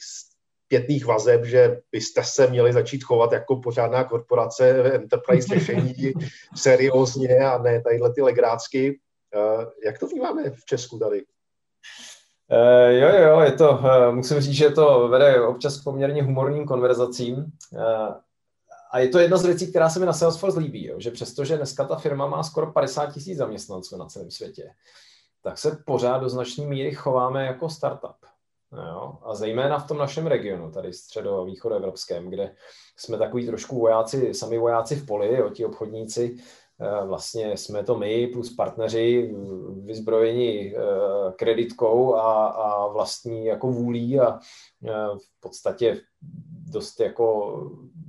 zpětných vazeb, že byste se měli začít chovat jako pořádná korporace enterprise řešení seriózně a ne tadyhle ty legrácky. Uh, jak to vnímáme v Česku tady? Uh, jo, jo, je to, uh, musím říct, že to vede občas k poměrně humorným konverzacím. Uh, a je to jedna z věcí, která se mi na Salesforce líbí, jo, že přestože dneska ta firma má skoro 50 tisíc zaměstnanců na celém světě, tak se pořád do značné míry chováme jako startup. Jo? A zejména v tom našem regionu, tady středo- a východoevropském, kde jsme takový trošku vojáci, sami vojáci v poli, jo, ti obchodníci, Eh, vlastně jsme to my plus partneři vyzbrojeni eh, kreditkou a, a vlastní jako vůlí a eh, v podstatě dost jako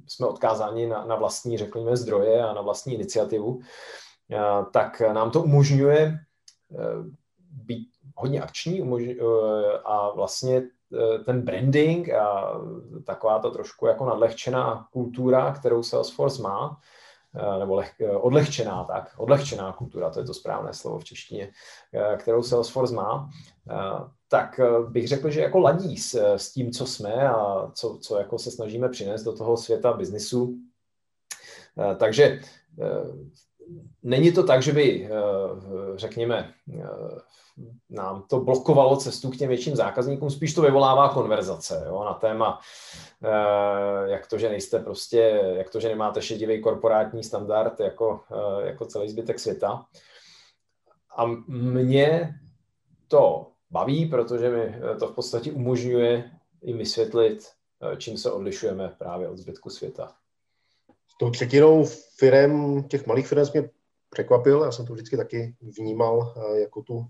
jsme odkázáni na, na vlastní, řekněme, zdroje a na vlastní iniciativu, tak nám to umožňuje hodně akční a vlastně ten branding a taková ta trošku jako nadlehčená kultura, kterou Salesforce má, Eh, nebo leh, eh, odlehčená, tak, odlehčená kultura, to je to správné slovo v češtině, eh, kterou Salesforce má, tak bych řekl, že jako ladí s, s tím, co jsme a co, co jako se snažíme přinést do toho světa biznisu. Takže není to tak, že by, řekněme, nám to blokovalo cestu k těm větším zákazníkům, spíš to vyvolává konverzace jo, na téma, eh, jak to, že nejste prostě, jak to, že nemáte šedivý korporátní standard jako, eh, jako celý zbytek světa. A mě to baví, protože mi to v podstatě umožňuje jim vysvětlit, eh, čím se odlišujeme právě od zbytku světa. S tou třetinou firem, těch malých firm mě překvapil, já jsem to vždycky taky vnímal jako tu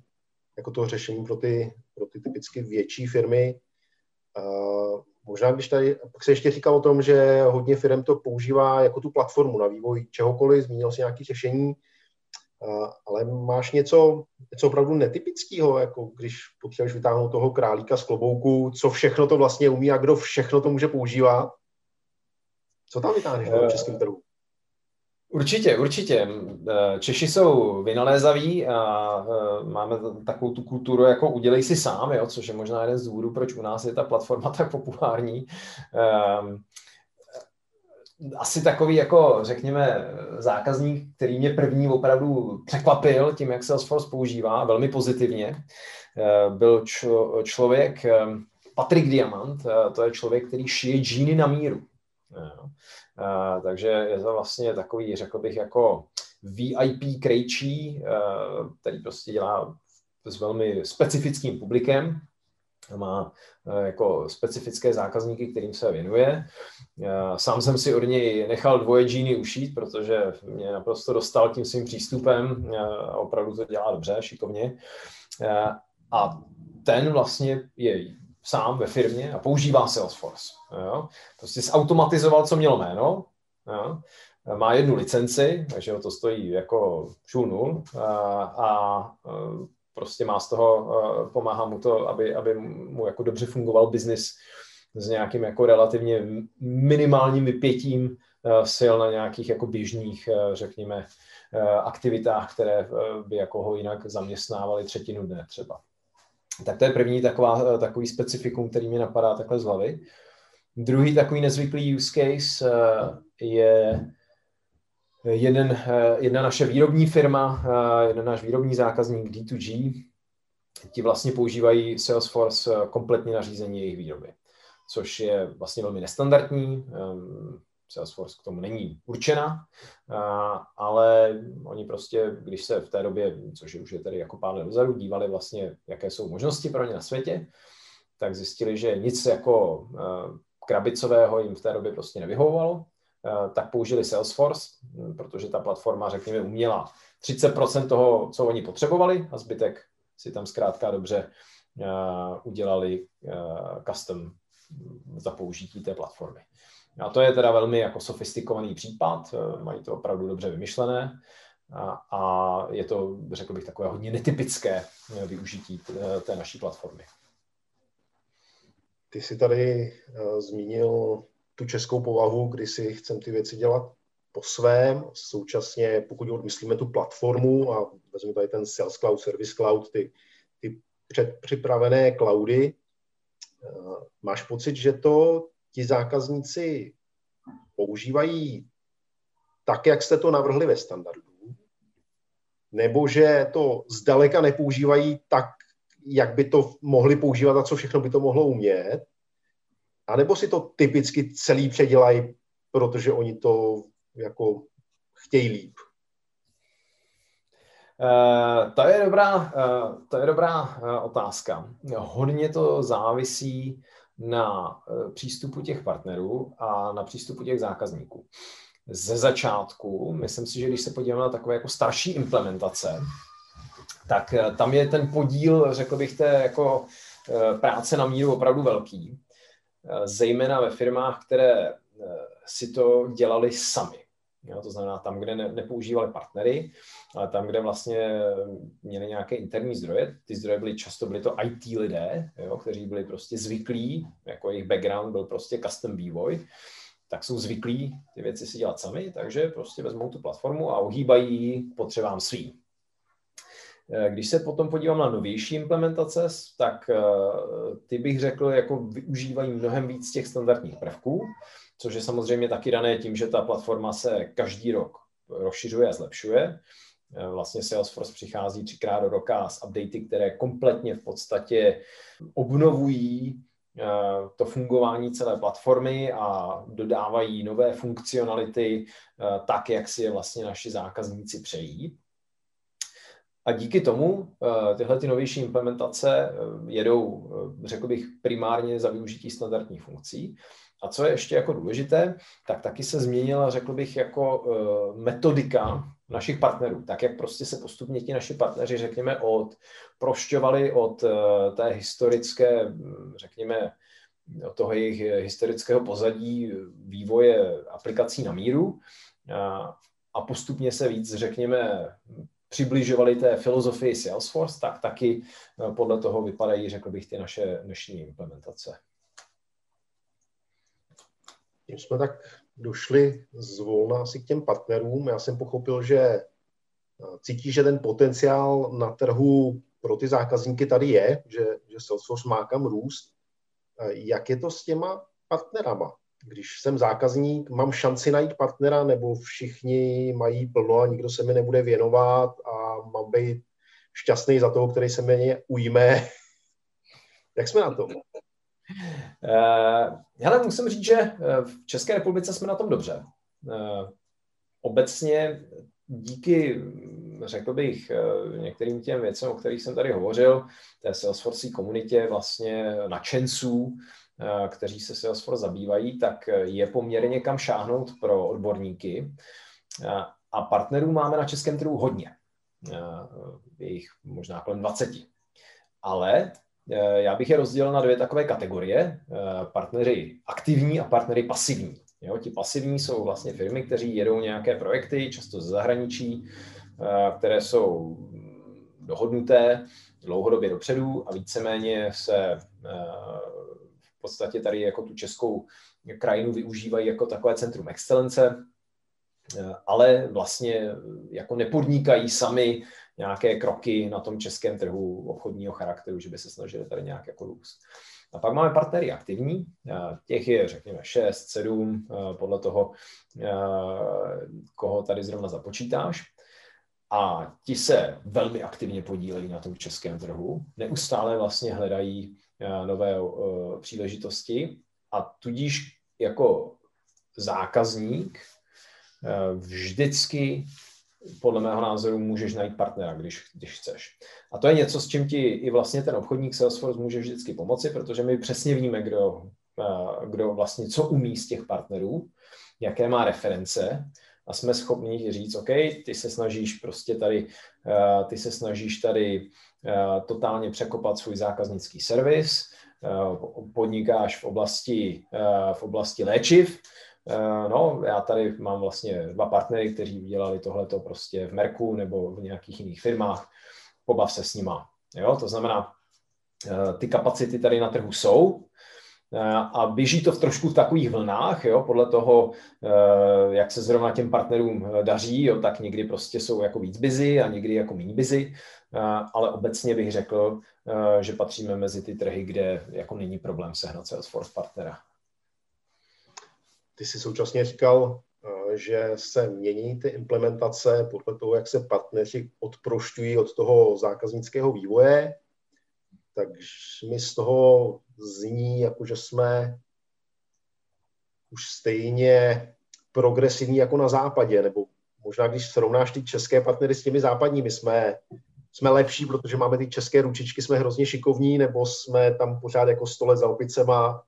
jako to řešení pro ty, pro ty typicky větší firmy. Uh, možná když tady, pak se ještě říkal o tom, že hodně firm to používá jako tu platformu na vývoj čehokoliv, zmínil si nějaké řešení, uh, ale máš něco, něco opravdu netypického, jako když potřebuješ vytáhnout toho králíka z klobouku, co všechno to vlastně umí a kdo všechno to může používat. Co tam vytáhneš na českém trhu? Určitě, určitě. Eh, Češi jsou vynalézaví a eh, máme takovou tu kulturu, jako udělej si sám, jo, což je možná jeden z důvodů, proč u nás je ta platforma tak populární. Ehm, asi takový, jako řekněme, zákazník, který mě první opravdu překvapil tím, jak Salesforce používá, velmi pozitivně, eh, byl člověk Patrik Diamant, to je člověk, který šije džíny na míru. Uh, takže je to vlastně takový, řekl bych, jako VIP krejčí, uh, který prostě dělá s velmi specifickým publikem, má uh, jako specifické zákazníky, kterým se věnuje. Sám jsem si od něj nechal dvoje džíny ušít, protože mě naprosto dostal tím svým přístupem a opravdu to dělá dobře, šikovně. A ten vlastně je sám ve firmě a používá Salesforce. Jo? Prostě zautomatizoval, co mělo jméno, jo? má jednu licenci, takže to stojí jako šul nul a, a prostě má z toho, pomáhá mu to, aby, aby mu jako dobře fungoval biznis s nějakým jako relativně minimálním vypětím sil na nějakých jako běžných, řekněme, aktivitách, které by jako ho jinak zaměstnávali třetinu dne třeba. Tak to je první taková, takový specifikum, který mi napadá takhle z hlavy. Druhý takový nezvyklý use case eh, je jeden, eh, jedna naše výrobní firma, eh, jeden náš výrobní zákazník D2G, ti vlastně používají Salesforce kompletně na řízení jejich výroby, což je vlastně velmi nestandardní. Salesforce k tomu není určena, ale oni prostě, když se v té době, což už je tady jako pár let dozadu, dívali vlastně, jaké jsou možnosti pro ně na světě, tak zjistili, že nic jako krabicového jim v té době prostě nevyhovovalo, tak použili Salesforce, protože ta platforma, řekněme, uměla 30% toho, co oni potřebovali a zbytek si tam zkrátka dobře udělali custom za použití té platformy. A to je teda velmi jako sofistikovaný případ, eh, mají to opravdu dobře vymyšlené a, a je to, řekl bych, takové hodně netypické využití té naší platformy. Ty jsi tady zmínil tu českou povahu, kdy si chcem ty věci dělat po svém. Současně, pokud odmyslíme tu platformu a vezmu tady ten Sales Cloud, Service Cloud, ty, ty předpřipravené cloudy, máš pocit, že to ti zákazníci používají tak, jak jste to navrhli ve standardu, nebo že to zdaleka nepoužívají tak, jak by to mohli používat a co všechno by to mohlo umět, a nebo si to typicky celý předělají, protože oni to jako chtějí líp. Uh, to je dobrá, uh, to je dobrá uh, otázka. Hodně to závisí na přístupu těch partnerů a na přístupu těch zákazníků. Ze začátku, myslím si, že když se podíváme na takové jako starší implementace, tak tam je ten podíl, řekl bych, té jako práce na míru opravdu velký. Zejména ve firmách, které si to dělali sami. Jo, to znamená tam, kde ne, nepoužívali partnery, ale tam, kde vlastně měli nějaké interní zdroje. Ty zdroje byly často byly to IT lidé, jo, kteří byli prostě zvyklí, jako jejich background byl prostě custom vývoj, tak jsou zvyklí ty věci si dělat sami, takže prostě vezmou tu platformu a ohýbají potřebám svým. Když se potom podívám na novější implementace, tak eh, ty bych řekl, jako využívají mnohem víc těch standardních prvků, což je samozřejmě taky dané tím, že ta platforma se každý rok rozšiřuje a zlepšuje. Eh, vlastně Salesforce přichází třikrát do roka s updaty, které kompletně v podstatě obnovují eh, to fungování celé platformy a dodávají nové funkcionality eh, tak, jak si je vlastně naši zákazníci přejí. A díky tomu tyhle ty novější implementace jedou, řekl bych, primárně za využití standardních funkcí. A co je ještě jako důležité, tak taky se změnila, řekl bych, jako uh, metodika našich partnerů. Tak, jak prostě se postupně ti naši partneři, řekněme, od, prošťovali od uh, té historické, hm, řekněme, od toho jejich historického pozadí vývoje aplikací na míru a, a postupně se víc, řekněme, přibližovali té filozofii Salesforce, tak taky eh, podle toho vypadají, řekl bych, ty naše dnešní implementace tím jsme tak došli zvolna asi k těm partnerům. Já jsem pochopil, že eh, cítí, že ten potenciál na trhu pro ty zákazníky tady je, že, že Salesforce má kam růst. Eh, jak je to s těma partnerama? Když jsem zákazník, mám šanci najít partnera, nebo všichni mají plno a nikdo se mi nebude věnovat a mám být šťastný za toho, který se mě ujme. Jak jsme na to? Uh, hele, musím říct, že eh, v České republice jsme na tom dobře. Uh, obecně díky, řekl bych, některým těm věcem, o kterých jsem tady hovořil, té Salesforce komunitě vlastně nadšenců, kteří se Salesforce zabývají, tak je poměrně kam šáhnout pro odborníky. A partnerů máme na českém trhu hodně. Je jich možná kolem 20. Ale Eh, já bych je rozdělil na dvě takové kategorie. Eh, partneři aktivní a partnery pasivní. Jo, ti pasivní jsou vlastně firmy, které jedou nějaké projekty, často ze zahraničí, eh, které jsou dohodnuté dlouhodobě dopředu a víceméně se v podstatě tady jako tu českou krajinu využívají jako takové centrum excelence, ale vlastně jako nepodnikají sami nějaké kroky na tom českém trhu obchodního charakteru, že by se snažili tady nějak jako růst. A pak máme partnery aktivní, těch je řekněme 6, 7, podle toho, koho tady zrovna započítáš. A ti se velmi aktivně podílejí na tom českém trhu, neustále vlastně hledají nové příležitosti a tudíž jako zákazník vždycky podle mého názoru můžeš najít partnera, když, když chceš. A to je něco, s čím ti i vlastně ten obchodník Salesforce může vždycky pomoci, protože my přesně víme, kdo, eh, kdo vlastně co umí z těch partnerů, jaké má reference a jsme schopni říct, OK, ty se snažíš prostě tady, eh, ty se snažíš tady eh, totálně překopat svůj zákaznický servis, podnikáš v oblasti, v oblasti léčiv, no, já tady mám vlastně dva partnery, kteří udělali tohleto prostě v Merku nebo v nějakých jiných firmách, pobav se s nima. Jo, to znamená, ty kapacity tady na trhu jsou, a běží to v trošku v takových vlnách, jo, podle toho, jak se zrovna těm partnerům daří, jo, tak někdy prostě jsou jako víc busy a někdy jako méně busy, ale obecně bych řekl, že patříme mezi ty trhy, kde jako není problém sehnat Salesforce partnera. Ty jsi současně říkal, že se mění ty implementace podle toho, jak se partneři odprošťují od toho zákaznického vývoje tak mi z toho zní, jako že jsme už stejně progresivní jako na západě, nebo možná když srovnáš ty české partnery s těmi západními, jsme, jsme lepší, protože máme ty české ručičky, jsme hrozně šikovní, nebo jsme tam pořád jako stole za opicema.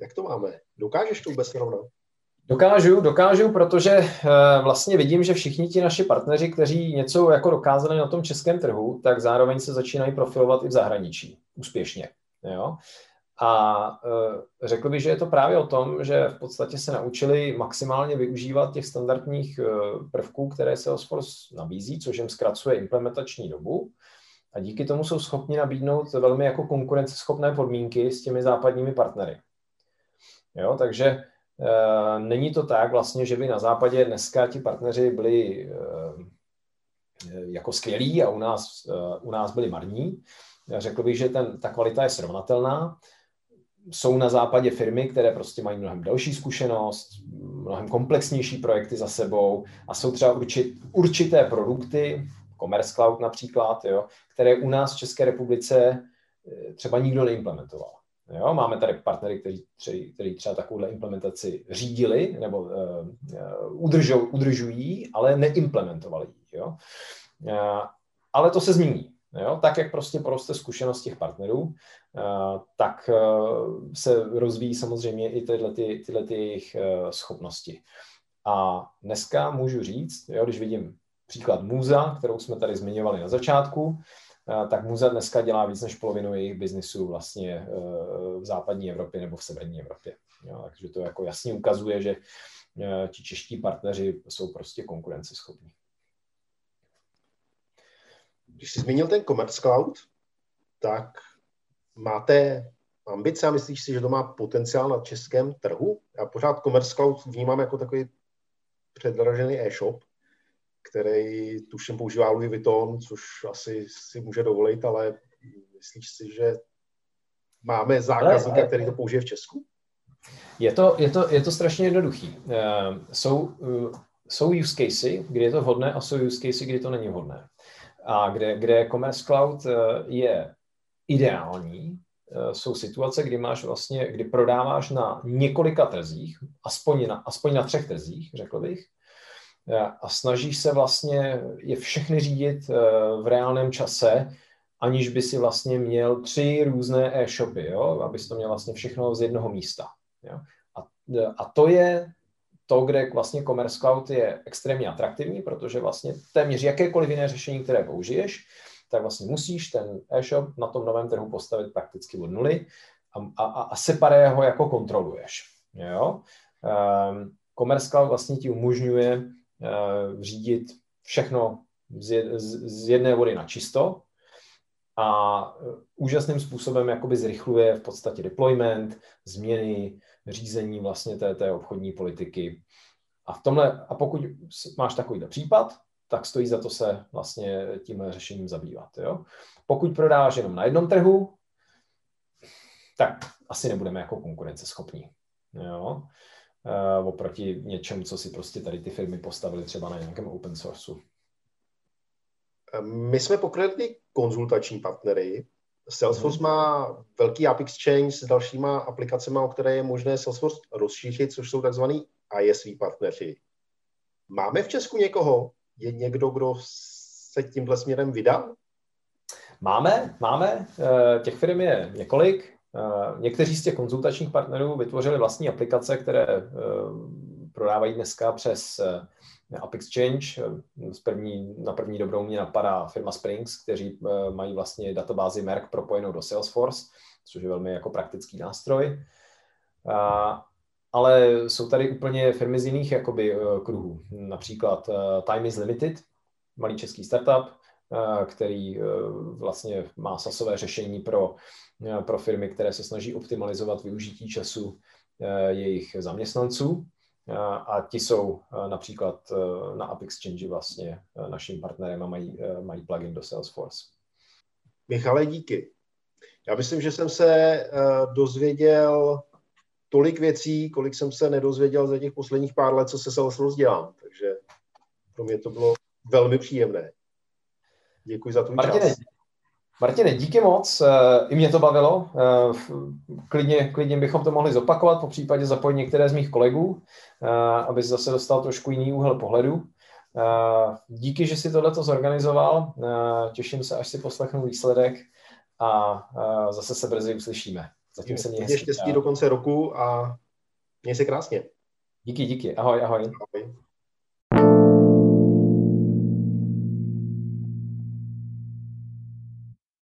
Jak to máme? Dokážeš to vůbec srovnat? Dokážu, dokážu, protože uh, vlastně vidím, že všichni ti naši partneři, kteří něco jako dokázali na tom českém trhu, tak zároveň se začínají profilovat i v zahraničí úspěšně. Jo? A uh, řekl bych, že je to právě o tom, že v podstatě se naučili maximálně využívat těch standardních uh, prvků, které Salesforce nabízí, což jim zkracuje implementační dobu. A díky tomu jsou schopni nabídnout velmi jako konkurenceschopné podmínky s těmi západními partnery. Jo, takže Eh, není to tak vlastně, že by na západě dneska ti partneři byli eh, jako skvělí a u nás, eh, u nás byli marní. Řekl bych, že ten, ta kvalita je srovnatelná. Jsou na západě firmy, které prostě mají mnohem delší zkušenost, mnohem komplexnější projekty za sebou a jsou třeba určit, určité produkty, Commerce Cloud například, jo, které u nás v České republice třeba nikdo neimplementoval. Jo, máme tady partnery, kteří, kteří třeba takovouhle implementaci řídili nebo uh, udržou, udržují, ale neimplementovali ji. Jo? Uh, ale to se změní. Jo? Tak, jak prostě poroste zkušenost těch partnerů, uh, tak uh, se rozvíjí samozřejmě i tyhle, ty, tyhle ty jejich uh, schopnosti. A dneska můžu říct, jo, když vidím příklad Muza, kterou jsme tady zmiňovali na začátku, tak Muza dneska dělá víc než polovinu jejich biznisu vlastně e, v západní Evropě nebo v severní Evropě. Jo, takže to jako jasně ukazuje, že e, ti čeští partneři jsou prostě konkurenceschopní. Když jsi zmínil ten Commerce Cloud, tak máte ambice a myslíš si, že to má potenciál na českém trhu? Já pořád Commerce Cloud vnímám jako takový předražený e-shop, který tuším používá Louis Vuitton, což asi si může dovolit, ale myslíš si, že máme zákazníka, který to použije v Česku? Je to, je to, je to strašně jednoduchý. Uh, jsou, uh, jsou use casey, kdy je to vhodné a jsou use casey, kdy to není vhodné. A kde, kde Commerce Cloud uh, je ideální, jsou situace, kdy máš vlastně, kdy prodáváš na několika trzích, aspoň na, aspoň na třech trzích, řekl bych, a snažíš se vlastně je všechny řídit eh, v reálném čase, aniž by si vlastně měl tři různé e-shopy, jo? abys to měl vlastně všechno z jednoho místa. Jo? A, a to je to, kde vlastně Commerce Cloud je extrémně atraktivní, protože vlastně téměř jakékoliv jiné řešení, které použiješ, tak vlastně musíš ten e-shop na tom novém trhu postavit prakticky od nuly a, a, a separé ho jako kontroluješ. Jo? Um, Commerce Cloud vlastně ti umožňuje Eh, řídit všechno z jedné vody na čisto a eh, úžasným způsobem jakoby zrychluje v podstatě deployment, změny, řízení vlastně té, té obchodní politiky. A, v tomhle, a pokud máš takovýhle případ, tak stojí za to se vlastně tímhle řešením zabývat. Jo? Pokud prodáváš jenom na jednom trhu, tak asi nebudeme jako konkurenceschopní. Jo? Uh, oproti něčemu, co si prostě tady ty firmy postavily třeba na nějakém open sourceu. My jsme pokryli konzultační partnery. Salesforce hmm. má velký App Exchange s dalšíma aplikacemi, o které je možné Salesforce rozšířit, což jsou takzvaný ISV partneři. Máme v Česku někoho? Je někdo, kdo se tímhle směrem vydal? Máme, máme. Eh, těch firm je několik. Eh, někteří z těch konzultačních partnerů vytvořili vlastní aplikace, které eh, prodávají dneska přes eh, App Exchange. Z první, na první dobrou mě napadá firma Springs, kteří mají vlastně databázi Merck propojenou do Salesforce, což je velmi jako praktický nástroj. ale jsou tady úplně firmy z jiných jakoby, kruhů. Například Time is Limited, malý český startup, který vlastně má sasové řešení pro, pro firmy, které se snaží optimalizovat využití času jejich zaměstnanců. A ti jsou například na AppExchange vlastně naším partnerem a mají, mají plugin do Salesforce. Michale, díky. Já myslím, že jsem se dozvěděl tolik věcí, kolik jsem se nedozvěděl za těch posledních pár let, co se Salesforce dělám. Takže pro mě to bylo velmi příjemné. Děkuji za tvůj Martine, čas. Martine, díky moc, eh, i mě to bavilo. Eh, klidně, klidně bychom to mohli zopakovat, po případě zapojit některé z mých kolegů, eh, aby zase dostal trošku jiný úhel pohledu. Díky, že si tohleto zorganizoval. Těším se, až si poslechnu výsledek a zase se brzy uslyšíme. Zatím se měj štěstí do konce roku a měj se krásně. Díky, díky. Ahoj, ahoj. ahoj.